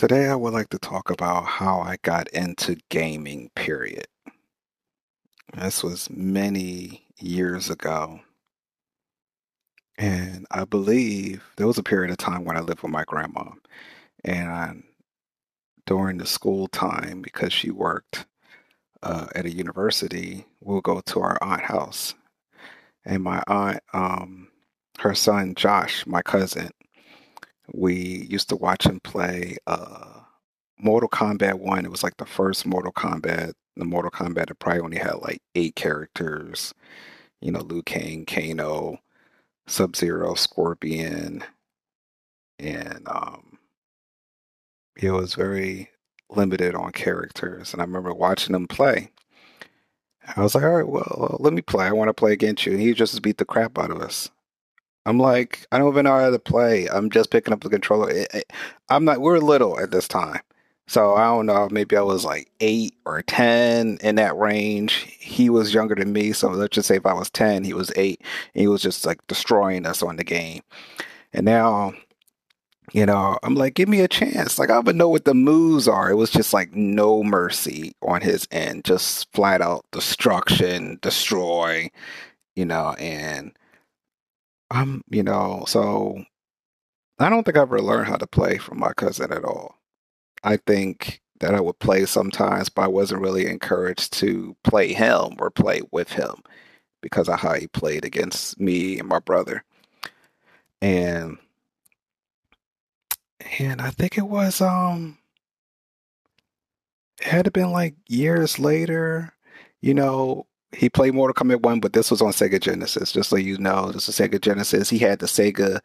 Today, I would like to talk about how I got into gaming, period. This was many years ago. And I believe there was a period of time when I lived with my grandma. And during the school time, because she worked uh, at a university, we'll go to our aunt house. And my aunt, um, her son Josh, my cousin, we used to watch him play uh, Mortal Kombat 1. It was like the first Mortal Kombat. The Mortal Kombat that probably only had like eight characters. You know, Liu Kang, Kano, Sub Zero, Scorpion, and um, it was very limited on characters. And I remember watching him play. I was like, all right, well, let me play. I want to play against you. And he just beat the crap out of us. I'm like, I don't even know how to play. I'm just picking up the controller. I'm not, we're little at this time. So I don't know, maybe I was like eight or 10 in that range. He was younger than me. So let's just say if I was 10, he was eight. he was just like destroying us on the game. And now, you know, I'm like, give me a chance. Like, I don't even know what the moves are. It was just like no mercy on his end, just flat out destruction, destroy, you know, and I'm, you know, so I don't think I ever learned how to play from my cousin at all. I think that I would play sometimes, but I wasn't really encouraged to play him or play with him because of how he played against me and my brother. And and I think it was um it had been like years later, you know, he played Mortal Kombat 1, but this was on Sega Genesis. Just so you know, this is Sega Genesis. He had the Sega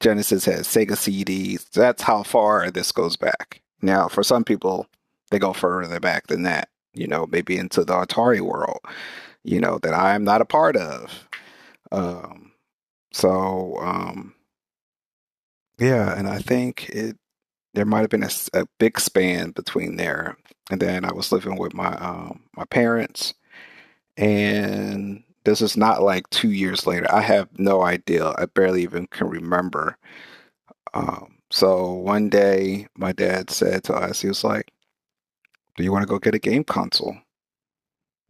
Genesis, had Sega CDs. That's how far this goes back. Now, for some people, they go further back than that, you know, maybe into the Atari world, you know, that I'm not a part of. Um, so, um, yeah, and I think it there might have been a, a, big span between there. And then I was living with my um, my parents and this is not like two years later. I have no idea. I barely even can remember. Um, so one day, my dad said to us, he was like, "Do you want to go get a game console?"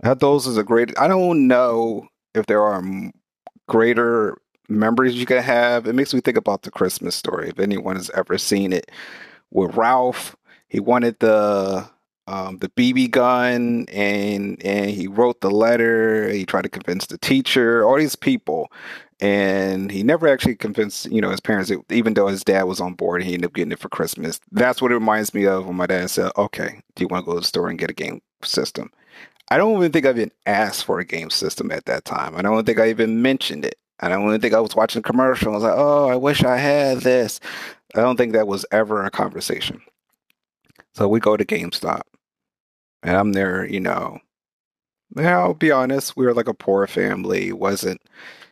I had those as a great. I don't know if there are greater memories you can have. It makes me think about the Christmas story. If anyone has ever seen it with Ralph, he wanted the um, the BB gun, and and he wrote the letter. He tried to convince the teacher, all these people, and he never actually convinced you know his parents. Even though his dad was on board, he ended up getting it for Christmas. That's what it reminds me of when my dad said, "Okay, do you want to go to the store and get a game system?" I don't even think I even asked for a game system at that time. I don't think I even mentioned it. I don't even think I was watching commercials. I was like, "Oh, I wish I had this." I don't think that was ever a conversation. So we go to GameStop and I'm there, you know. Now, I'll be honest, we were like a poor family. It wasn't,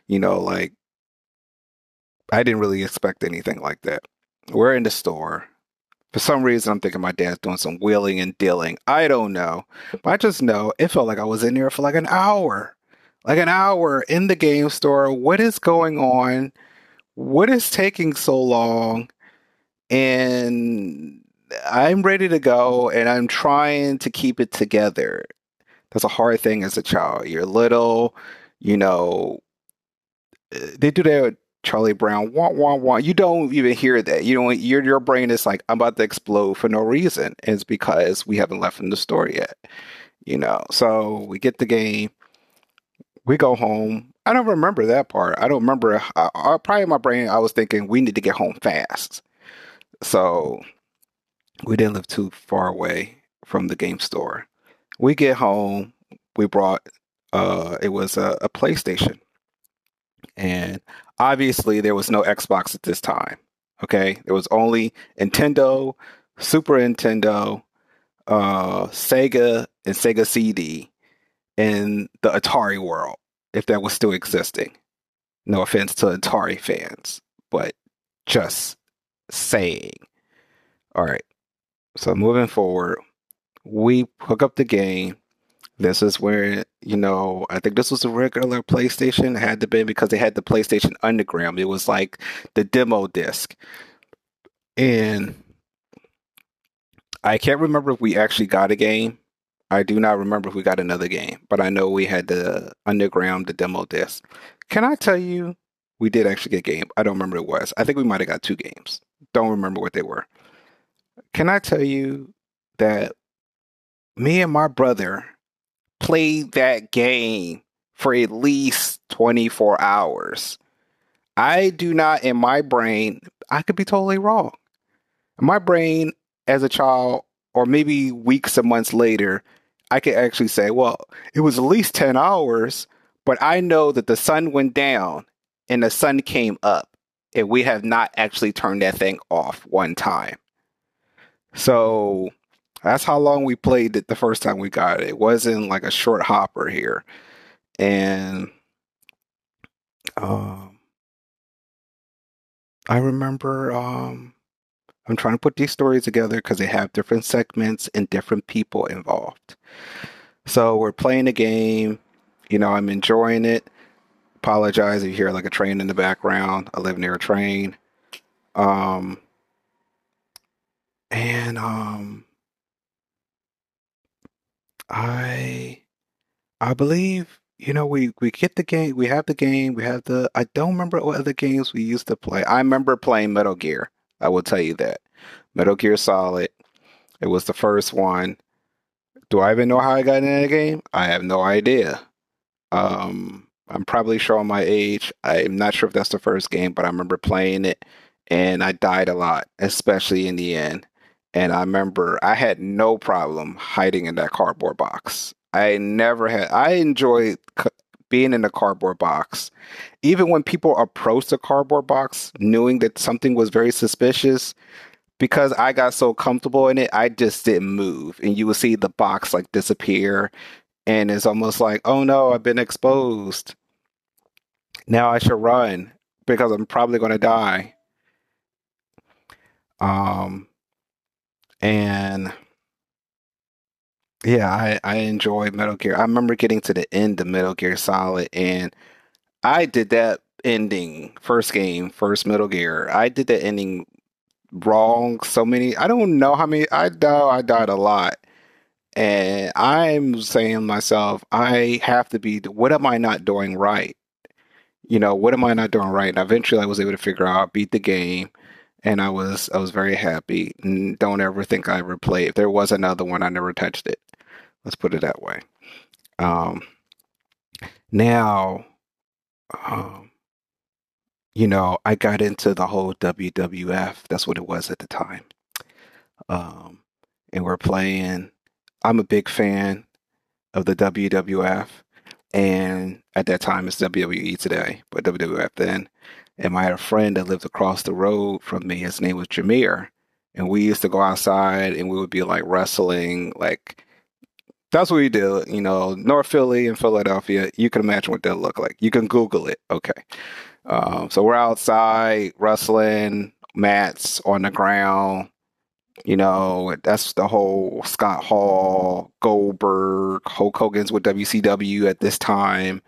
you know, like I didn't really expect anything like that. We're in the store. For some reason, I'm thinking my dad's doing some wheeling and dealing. I don't know. But I just know it felt like I was in there for like an hour. Like an hour in the game store. What is going on? What is taking so long? And I'm ready to go and I'm trying to keep it together. That's a hard thing as a child. You're little, you know, eh, they do that Charlie Brown. Wah, wah, wah. You don't even hear that. You don't, your, your brain is like, I'm about to explode for no reason. It's because we haven't left in the store yet, you know. So we get the game, we go home. I don't remember that part. I don't remember. I, I, probably my brain, I was thinking we need to get home fast. So we didn't live too far away from the game store. We get home, we brought uh it was a, a PlayStation. And obviously there was no Xbox at this time. Okay? There was only Nintendo, Super Nintendo, uh Sega and Sega CD in the Atari world, if that was still existing. No offense to Atari fans, but just saying. All right. So moving forward, we hook up the game. This is where, you know, I think this was a regular PlayStation. It had to be because they had the PlayStation Underground. It was like the demo disc. And I can't remember if we actually got a game. I do not remember if we got another game, but I know we had the underground, the demo disc. Can I tell you, we did actually get a game. I don't remember what it was. I think we might have got two games. Don't remember what they were. Can I tell you that me and my brother played that game for at least 24 hours? I do not, in my brain, I could be totally wrong. My brain, as a child, or maybe weeks or months later, I could actually say, well, it was at least 10 hours, but I know that the sun went down and the sun came up, and we have not actually turned that thing off one time. So that's how long we played it the first time we got it. It wasn't like a short hopper here. And um, I remember um, I'm trying to put these stories together because they have different segments and different people involved. So we're playing a game. You know, I'm enjoying it. Apologize if you hear like a train in the background. I live near a train. Um, and um, I I believe you know we we get the game. We have the game. We have the. I don't remember what other games we used to play. I remember playing Metal Gear. I will tell you that. Metal Gear Solid. It was the first one. Do I even know how I got in that game? I have no idea. Um, I'm probably showing my age. I'm not sure if that's the first game, but I remember playing it and I died a lot, especially in the end. And I remember I had no problem hiding in that cardboard box. I never had, I enjoyed being in a cardboard box. Even when people approached the cardboard box, knowing that something was very suspicious, because I got so comfortable in it, I just didn't move. And you would see the box like disappear. And it's almost like, oh no, I've been exposed. Now I should run because I'm probably going to die. Um, and yeah, I, I enjoy Metal Gear. I remember getting to the end of Metal Gear Solid, and I did that ending first game, first Metal Gear. I did that ending wrong so many. I don't know how many. I died. I died a lot, and I'm saying myself, I have to be. What am I not doing right? You know, what am I not doing right? And eventually, I was able to figure out, beat the game, and I was I was very happy. don't ever think I ever play. If there was another one, I never touched it. Let's put it that way. Um, now, um, you know, I got into the whole WWF. That's what it was at the time. Um, and we're playing. I'm a big fan of the WWF, and at that time it's WWE today, but WWF then. And I had a friend that lived across the road from me. His name was Jameer, and we used to go outside and we would be like wrestling, like that's what we do. You know, North Philly and Philadelphia. You can imagine what that look like. You can Google it. Okay. Um, so we're outside wrestling, mats on the ground. You know, that's the whole Scott Hall, Goldberg, Hulk Hogan's with WCW at this time.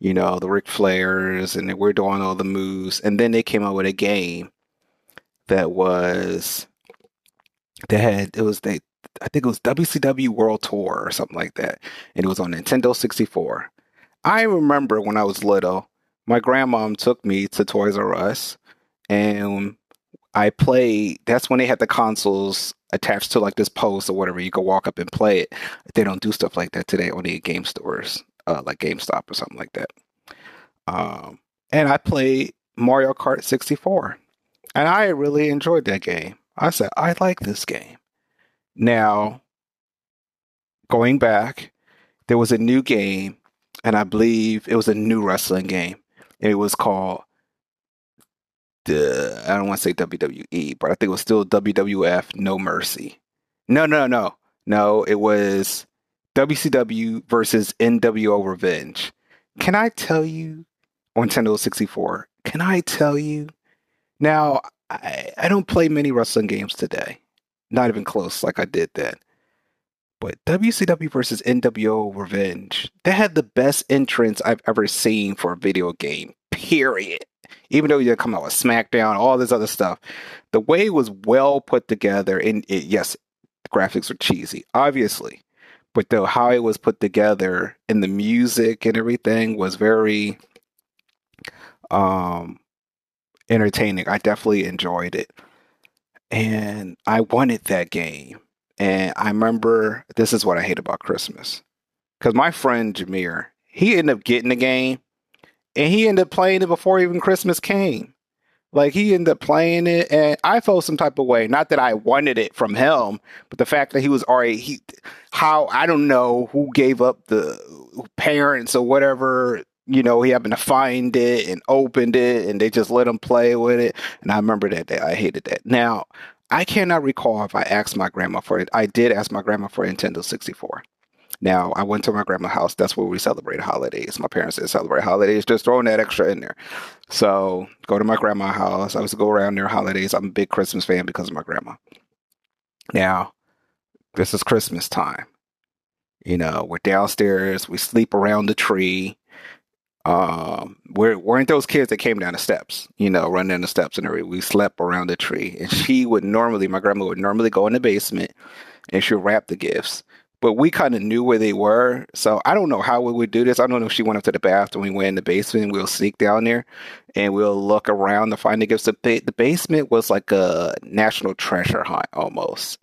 You know, the Ric Flairs, and we're doing all the moves. And then they came out with a game that was they had it was they I think it was WCW World Tour or something like that. And it was on Nintendo 64. I remember when I was little, my grandmom took me to Toys R Us and I played. That's when they had the consoles attached to like this post or whatever. You could walk up and play it. They don't do stuff like that today, only at game stores, uh, like GameStop or something like that. Um, and I played Mario Kart 64. And I really enjoyed that game. I said, I like this game. Now, going back, there was a new game, and I believe it was a new wrestling game. It was called the I don't want to say WWE, but I think it was still WWF No Mercy. No, no, no, no. It was WCW versus NWO Revenge. Can I tell you on Nintendo 64? Can I tell you? Now, I, I don't play many wrestling games today. Not even close like I did then. But WCW versus NWO Revenge, they had the best entrance I've ever seen for a video game, period. Even though you come out with SmackDown, all this other stuff, the way was well put together, and it, yes, graphics were cheesy, obviously. But though how it was put together and the music and everything was very um entertaining. I definitely enjoyed it. And I wanted that game. And I remember this is what I hate about Christmas. Because my friend Jameer, he ended up getting the game and he ended up playing it before even Christmas came. Like he ended up playing it, and I felt some type of way. Not that I wanted it from him, but the fact that he was already he, how I don't know who gave up the parents or whatever. You know, he happened to find it and opened it, and they just let him play with it. And I remember that day. I hated that. Now I cannot recall if I asked my grandma for it. I did ask my grandma for Nintendo 64. Now, I went to my grandma's house. That's where we celebrate holidays. My parents didn't celebrate holidays, just throwing that extra in there. So, go to my grandma's house. I to go around their holidays. I'm a big Christmas fan because of my grandma. Now, this is Christmas time. You know, we're downstairs. We sleep around the tree. Um, we weren't those kids that came down the steps, you know, running down the steps and everything. We slept around the tree. And she would normally, my grandma would normally go in the basement and she'd wrap the gifts but we kind of knew where they were. So I don't know how we would do this. I don't know if she went up to the bathroom, and we went in the basement, we'll sneak down there and we'll look around to find the gifts. The, the basement was like a national treasure hunt almost.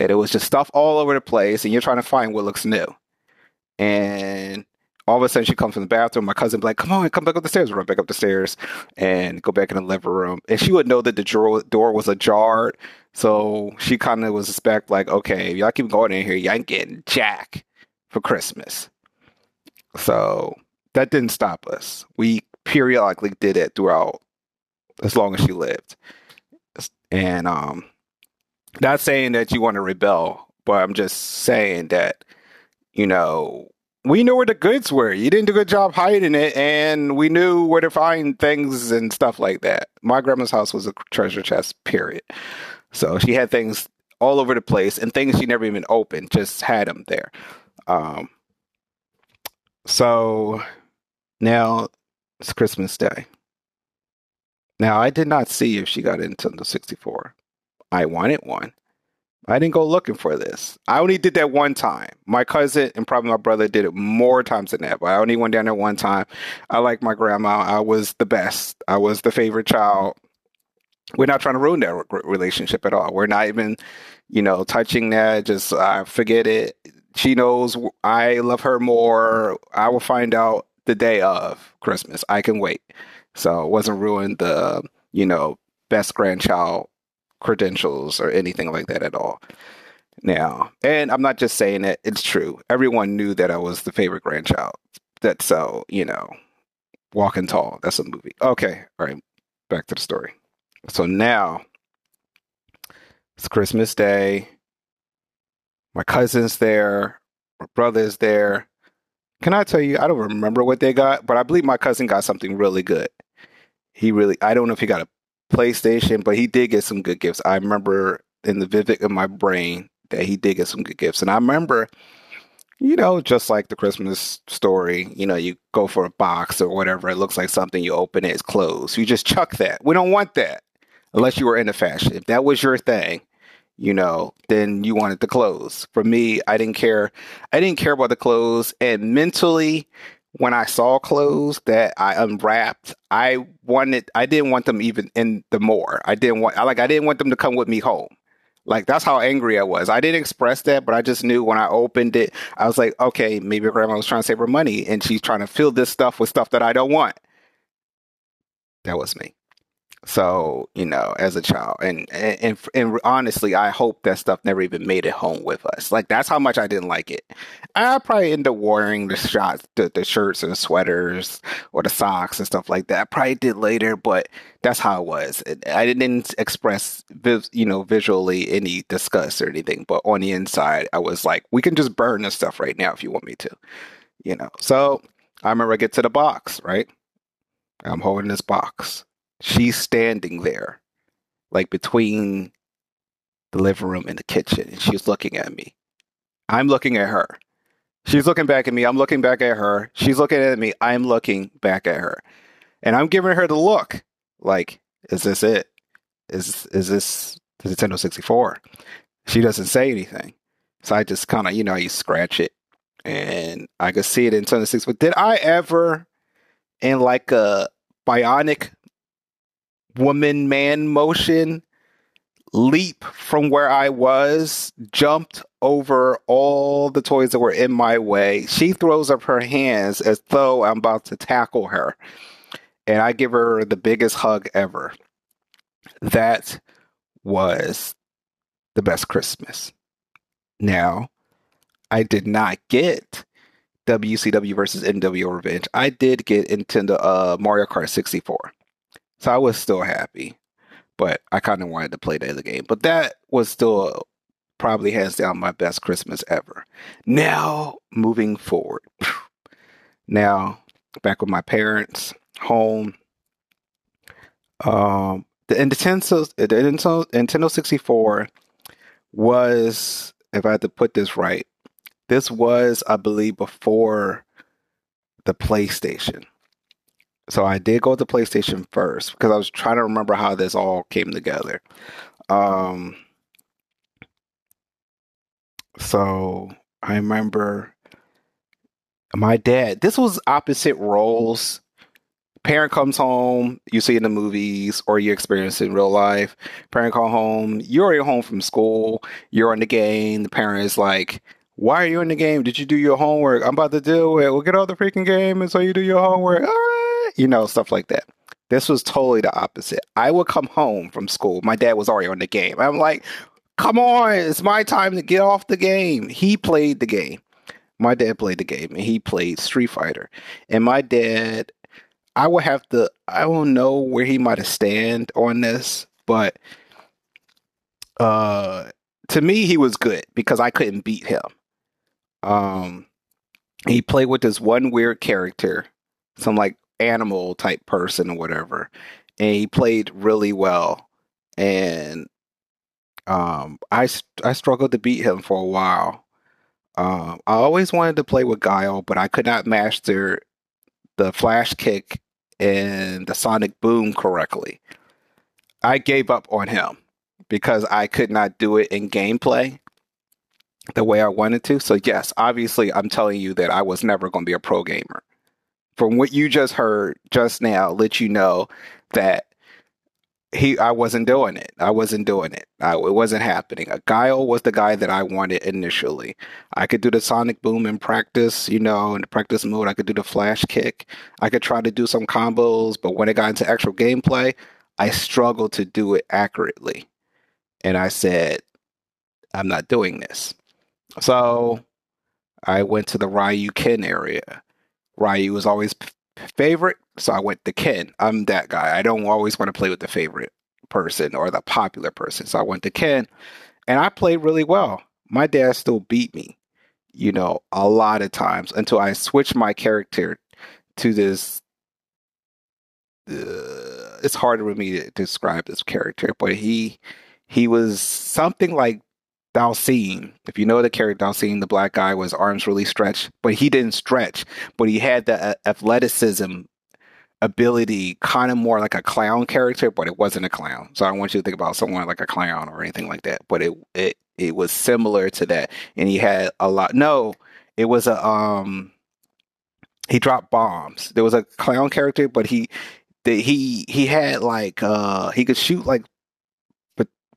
That it was just stuff all over the place and you're trying to find what looks new. And all of a sudden she comes from the bathroom. My cousin be like, come on, come back up the stairs. Run back up the stairs and go back in the living room. And she would know that the door, door was ajar so she kind of was expect like, okay, y'all keep going in here, y'all ain't getting jack for Christmas. So that didn't stop us. We periodically did it throughout as long as she lived. And um not saying that you want to rebel, but I'm just saying that, you know, we knew where the goods were. You didn't do a good job hiding it, and we knew where to find things and stuff like that. My grandma's house was a treasure chest, period. So she had things all over the place and things she never even opened, just had them there. Um, so now it's Christmas Day. Now I did not see if she got into the 64. I wanted one. I didn't go looking for this. I only did that one time. My cousin and probably my brother did it more times than that, but I only went down there one time. I like my grandma. I was the best. I was the favorite child we're not trying to ruin that relationship at all. We're not even, you know, touching that. Just uh, forget it. She knows I love her more. I will find out the day of Christmas. I can wait. So it wasn't ruined the, you know, best grandchild credentials or anything like that at all. Now, and I'm not just saying it, it's true. Everyone knew that I was the favorite grandchild. That's so, you know, Walking Tall. That's a movie. Okay. All right. Back to the story. So now it's Christmas Day. My cousin's there. My brother's there. Can I tell you, I don't remember what they got, but I believe my cousin got something really good. He really, I don't know if he got a PlayStation, but he did get some good gifts. I remember in the vivid in my brain that he did get some good gifts. And I remember, you know, just like the Christmas story, you know, you go for a box or whatever, it looks like something, you open it, it's closed. You just chuck that. We don't want that unless you were into fashion. If that was your thing, you know, then you wanted the clothes. For me, I didn't care. I didn't care about the clothes. And mentally, when I saw clothes that I unwrapped, I wanted, I didn't want them even in the more. I didn't want I like, I didn't want them to come with me home. Like that's how angry I was. I didn't express that, but I just knew when I opened it, I was like, okay, maybe grandma was trying to save her money and she's trying to fill this stuff with stuff that I don't want. That was me. So you know, as a child, and, and and and honestly, I hope that stuff never even made it home with us. Like that's how much I didn't like it. I probably end up wearing the shots, the, the shirts and the sweaters or the socks and stuff like that. I probably did later, but that's how it was. I didn't express, you know, visually any disgust or anything, but on the inside, I was like, we can just burn this stuff right now if you want me to, you know. So I remember I get to the box, right? I'm holding this box she's standing there, like between the living room and the kitchen, and she's looking at me. I'm looking at her. She's looking back at me. I'm looking back at her. She's looking at me. I'm looking back at her. And I'm giving her the look like, is this it? Is is this the Nintendo 64? she doesn't say anything. So I just kind of, you know, you scratch it and I could see it in 26. But did I ever, in like a bionic woman man motion, leap from where I was, jumped over all the toys that were in my way. She throws up her hands as though I'm about to tackle her. And I give her the biggest hug ever. That was the best Christmas. Now, I did not get WCW versus NWO Revenge. I did get Nintendo uh, Mario Kart 64. So I was still happy but I kind of wanted to play the other game. But that was still probably hands down my best Christmas ever. Now, moving forward. Now, back with my parents, home. Um, the Nintendo, the Nintendo, Nintendo 64 was, if I had to put this right, this was, I believe, before the PlayStation. So I did go to PlayStation first because I was trying to remember how this all came together. Um, so I remember my dad. This was opposite roles. Parent comes home, you see in the movies, or you experience in real life. Parent come home, you're already home from school, you're on the game. The parent is like, "Why are you in the game? Did you do your homework? I'm about to do it. We'll get out the freaking game, and so you do your homework. All right." you know, stuff like that. This was totally the opposite. I would come home from school. My dad was already on the game. I'm like, come on, it's my time to get off the game. He played the game. My dad played the game and he played Street Fighter. And my dad, I would have to, I don't know where he might have stand on this, but uh to me he was good because I couldn't beat him. Um he played with this one weird character, some like animal type person or whatever. And he played really well. And um, I, I struggled to beat him for a while. Um, I always wanted to play with Guile, but I could not master the flash kick and the sonic boom correctly. I gave up on him because I could not do it in gameplay the way I wanted to. So, yes, obviously, I'm telling you that I was never going to be a pro gamer from what you just heard just now, let you know that he I wasn't doing it. I wasn't doing it. I, it wasn't happening. A Guile was the guy that I wanted initially. I could do the sonic boom in practice, you know, in the practice mode. I could do the flash kick. I could try to do some combos, but when it got into actual gameplay, I struggled to do it accurately. And I said, I'm not doing this. So I went to the Ryu Ken area. Ryu was always p- favorite, so I went to Ken. I'm that guy. I don't always want to play with the favorite person or the popular person, so I went to Ken, and I played really well. My dad still beat me, you know, a lot of times until I switched my character to this. Uh, it's harder for me to describe this character, but he he was something like Dhalsim, if you know the character Dhalsim, the black guy was arms really stretched, but he didn't stretch, but he had the uh, athleticism ability, kind of more like a clown character, but it wasn't a clown. So I want you to think about someone like a clown or anything like that, but it it it was similar to that, and he had a lot. No, it was a um. He dropped bombs. There was a clown character, but he he he had like uh he could shoot like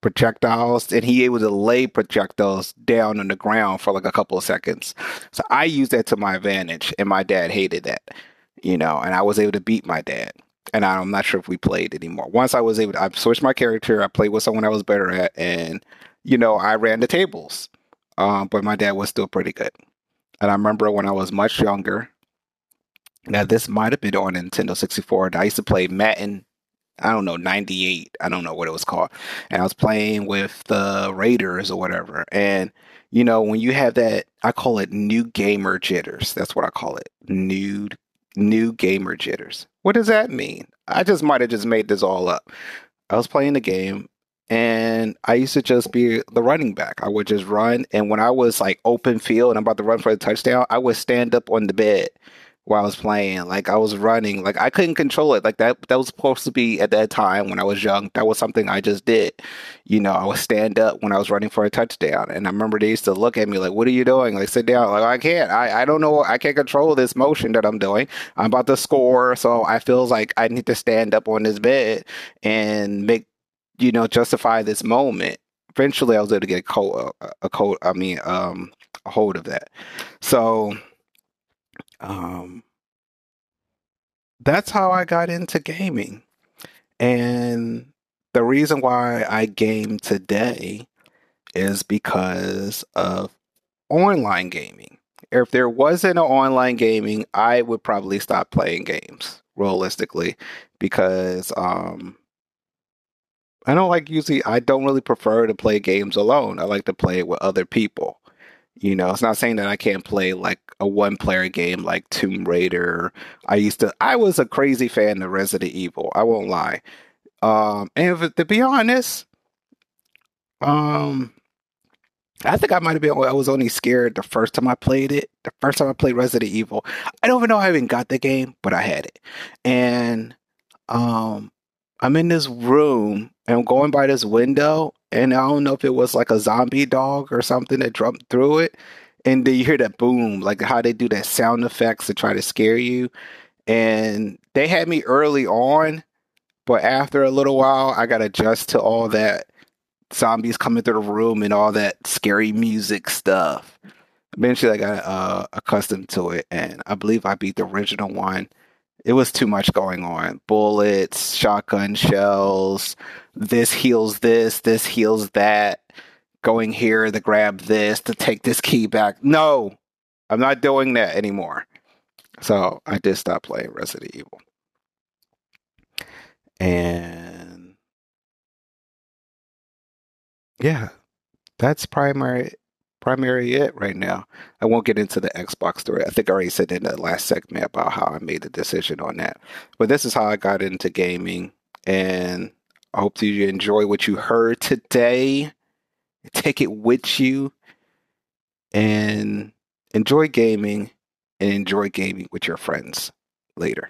projectiles and he able to lay projectiles down on the ground for like a couple of seconds. So I used that to my advantage and my dad hated that, you know, and I was able to beat my dad. And I'm not sure if we played anymore. Once I was able to, I switched my character, I played with someone I was better at, and, you know, I ran the tables. Um, but my dad was still pretty good. And I remember when I was much younger, now this might have been on Nintendo 64, I used to play Madden I don't know, 98. I don't know what it was called. And I was playing with the Raiders or whatever. And, you know, when you have that, I call it new gamer jitters. That's what I call it. New, new gamer jitters. What does that mean? I just might have just made this all up. I was playing the game and I used to just be the running back. I would just run. And when I was like open field and I'm about to run for the touchdown, I would stand up on the bed while I was playing. Like I was running, like I couldn't control it. Like that that was supposed to be at that time when I was young. That was something I just did. You know, I would stand up when I was running for a touchdown. And I remember they used to look at me like, What are you doing? Like sit down. Like I can't. I, I don't know I can't control this motion that I'm doing. I'm about to score, so I feel like I need to stand up on this bed and make you know, justify this moment. Eventually I was able to get a code a code I mean, um a hold of that. So um, that's how I got into gaming. And the reason why I game today is because of online gaming. If there wasn't an online gaming, I would probably stop playing games realistically because um, I don't like usually I don't really prefer to play games alone. I like to play it with other people. You know, it's not saying that I can't play like a one player game like Tomb Raider. I used to, I was a crazy fan of Resident Evil. I won't lie. Um, and to be honest, um, I think I might have been, I was only scared the first time I played it. The first time I played Resident Evil. I don't even know how I even got the game, but I had it. And, um, I'm in this room and I'm going by this window and I don't know if it was like a zombie dog or something that jumped through it. And then you hear that boom, like how they do that sound effects to try to scare you. And they had me early on, but after a little while, I got adjust to all that zombies coming through the room and all that scary music stuff. Eventually, I got uh, accustomed to it, and I believe I beat the original one it was too much going on. Bullets, shotgun shells, this heals this, this heals that, going here to grab this, to take this key back. No, I'm not doing that anymore. So I did stop playing Resident Evil. And yeah, that's primary primary it right now. I won't get into the Xbox story. I think I already said in the last segment about how I made the decision on that. But this is how I got into gaming. And I hope you enjoy what you heard today. Take it with you and enjoy gaming and enjoy gaming with your friends later.